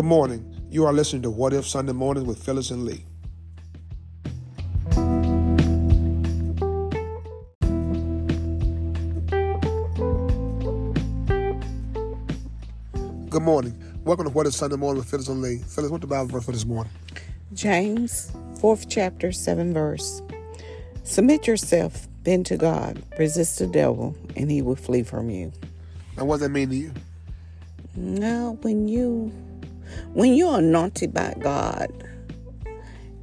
Good morning. You are listening to What If Sunday Morning with Phyllis and Lee. Good morning. Welcome to What If Sunday Morning with Phyllis and Lee. Phyllis, what the Bible verse for this morning? James, fourth chapter, seven verse. Submit yourself then to God, resist the devil, and he will flee from you. And what does that mean to you? Now, when you when you're anointed by God,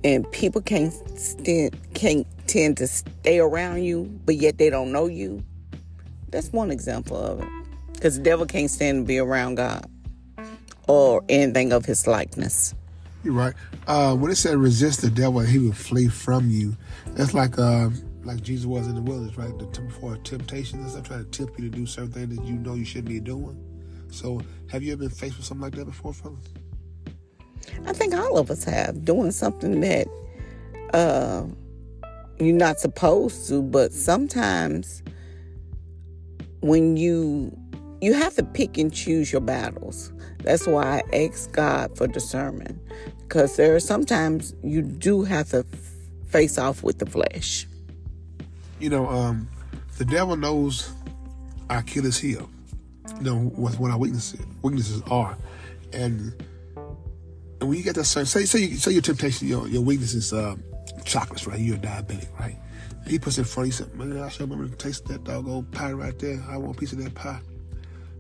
and people can't stand, can't tend to stay around you, but yet they don't know you. That's one example of it. Because the devil can't stand to be around God or anything of his likeness. You're right. Uh, when it said resist the devil he will flee from you, that's like uh, like Jesus was in the wilderness, right? The for temptations and stuff, trying to tempt you to do certain things that you know you shouldn't be doing. So, have you ever been faced with something like that before, Phyllis? I think all of us have doing something that uh, you're not supposed to, but sometimes when you you have to pick and choose your battles. That's why I ask God for discernment, because there are sometimes you do have to face off with the flesh. You know, um, the devil knows our Achilles heel. Know what, what our weaknesses weaknesses are, and and when you get that certain say say you, say your temptation your your weakness is uh, chocolates right? You're diabetic right? He puts it in front of you said man I should remember to taste that doggone pie right there. I want a piece of that pie.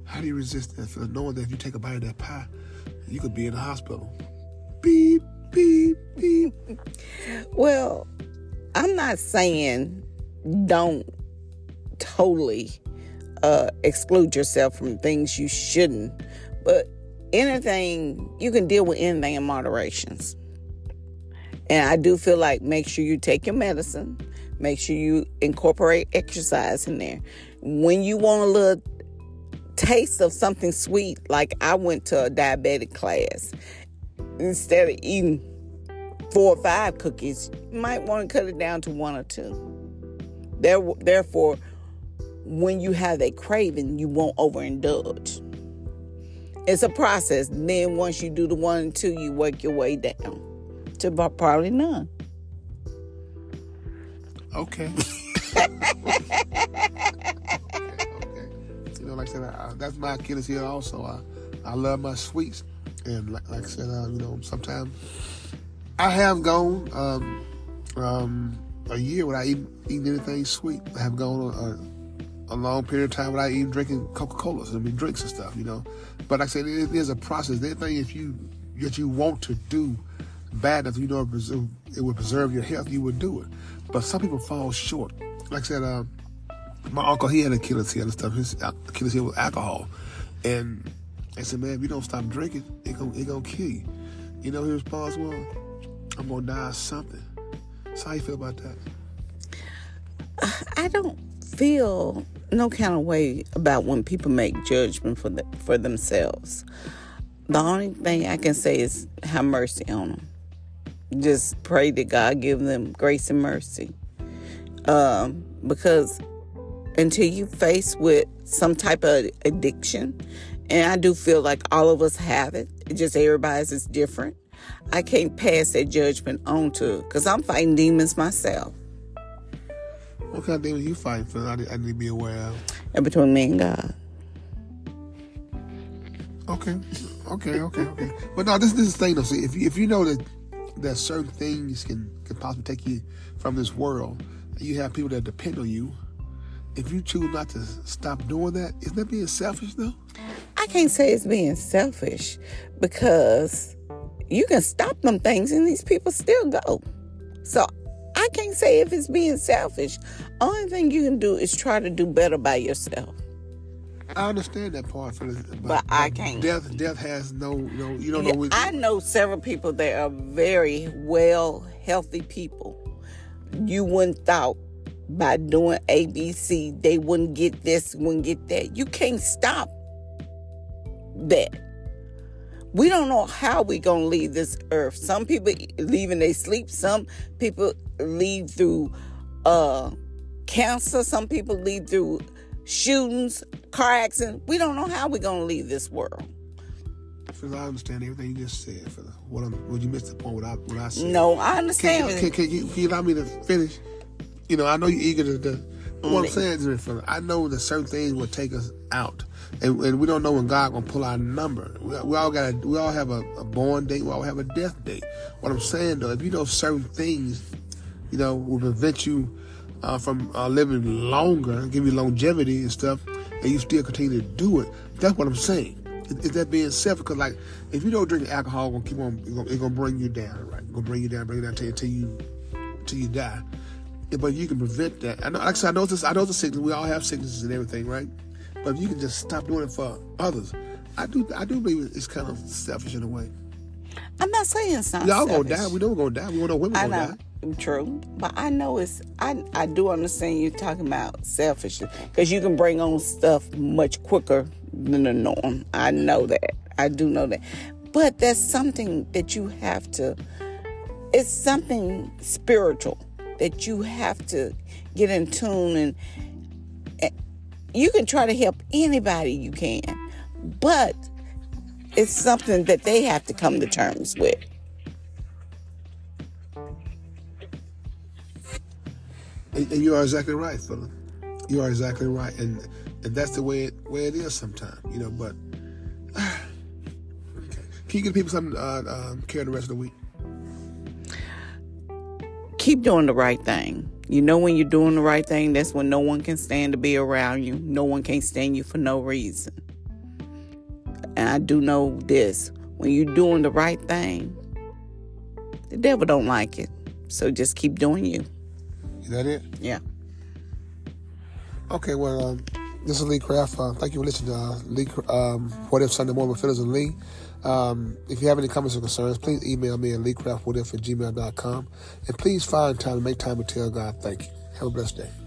How do you resist that knowing that if you take a bite of that pie you could be in the hospital? Beep beep beep. Well I'm not saying don't totally uh, exclude yourself from things you shouldn't but anything you can deal with anything in moderations. And I do feel like make sure you take your medicine, make sure you incorporate exercise in there. When you want a little taste of something sweet, like I went to a diabetic class, instead of eating four or five cookies, you might want to cut it down to one or two. There, Therefore, when you have a craving, you won't overindulge. It's a process. Then once you do the one and two, you work your way down to probably none. Okay. okay. You know, like I said, I, that's my Achilles heel. Also, I I love my sweets, and like, like I said, uh, you know, sometimes I have gone um, um, a year without eating, eating anything sweet. I have gone. Uh, a long period of time without even drinking Coca-Colas, mean drinks and stuff, you know. But like I said, it, there's a process. Anything if you that you want to do bad enough, you know it, preserve, it would preserve your health, you would do it. But some people fall short. Like I said, uh, my uncle he had Achilles heel and stuff. His Achilles heel was alcohol, and I said, man, if you don't stop drinking, it gonna it gonna kill you. You know, his response was, "I'm gonna die of something." So how you feel about that? I don't feel no kind of way about when people make judgment for the, for themselves. The only thing I can say is have mercy on them. Just pray that God give them grace and mercy. Um, because until you face with some type of addiction, and I do feel like all of us have it, it just everybody's is different. I can't pass that judgment on to because I'm fighting demons myself. What kind of demons you fighting for? I, I need to be aware of. And between me and God. Okay, okay, okay, okay. But no, this, this is the thing though. See, if you, if you know that that certain things can can possibly take you from this world, you have people that depend on you. If you choose not to stop doing that, isn't that being selfish though? I can't say it's being selfish because you can stop them things and these people still go. So I can't say if it's being selfish. Only thing you can do is try to do better by yourself. I understand that part, for the, but, but I can't. Death, death has no, no. You don't yeah, know. What, I know several people that are very well, healthy people. You wouldn't thought by doing ABC they wouldn't get this, wouldn't get that. You can't stop that. We don't know how we're gonna leave this earth. Some people leave in they sleep. Some people leave through uh, cancer. Some people leave through shootings, car accidents. We don't know how we're gonna leave this world. Phil, I understand everything you just said, Phil. What I'm, would you miss the point? What I, what I said? No, I understand. can, can, you, can you allow me to finish? You know, I know you're eager to. to what I'm saying is, I know that certain things will take us out, and, and we don't know when God gonna pull our number. We, we all got. We all have a, a born date. We all have a death date. What I'm saying though, if you know certain things, you know, will prevent you uh, from uh, living longer, give you longevity and stuff, and you still continue to do it. That's what I'm saying. Is, that being selfish? Because like, if you don't drink alcohol, it's gonna keep on. It's gonna, it's gonna bring you down, right? It's gonna bring you down, bring you down till you, till you die. But you can prevent that. I know, like I said, I know this. I know the sickness. We all have sicknesses and everything, right? But if you can just stop doing it for others, I do. I do believe it's kind of selfish in a way. I'm not saying it's not. We all gonna die. We know we're gonna die. We know women I gonna know, die. true, but I know it's. I I do understand you talking about selfish because you can bring on stuff much quicker than the norm. I know that. I do know that, but that's something that you have to. It's something spiritual that you have to get in tune and. and You can try to help anybody you can, but it's something that they have to come to terms with. And, you are exactly right, Philip. You are exactly right, and and that's the way it way it is sometimes, you know. But okay. can you give people something uh, um, carry the rest of the week? Keep doing the right thing. You know when you're doing the right thing, that's when no one can stand to be around you. No one can stand you for no reason. And I do know this. When you're doing the right thing, the devil don't like it. So just keep doing you. Is that it? Yeah. Okay. Well, um, this is Lee Craft. Uh, thank you for listening to uh, Lee. Um, what if Sunday morning with Phyllis and Lee? Um, if you have any comments or concerns, please email me at leecraftwhatif at gmail.com. And please find time to make time to tell God thank you. Have a blessed day.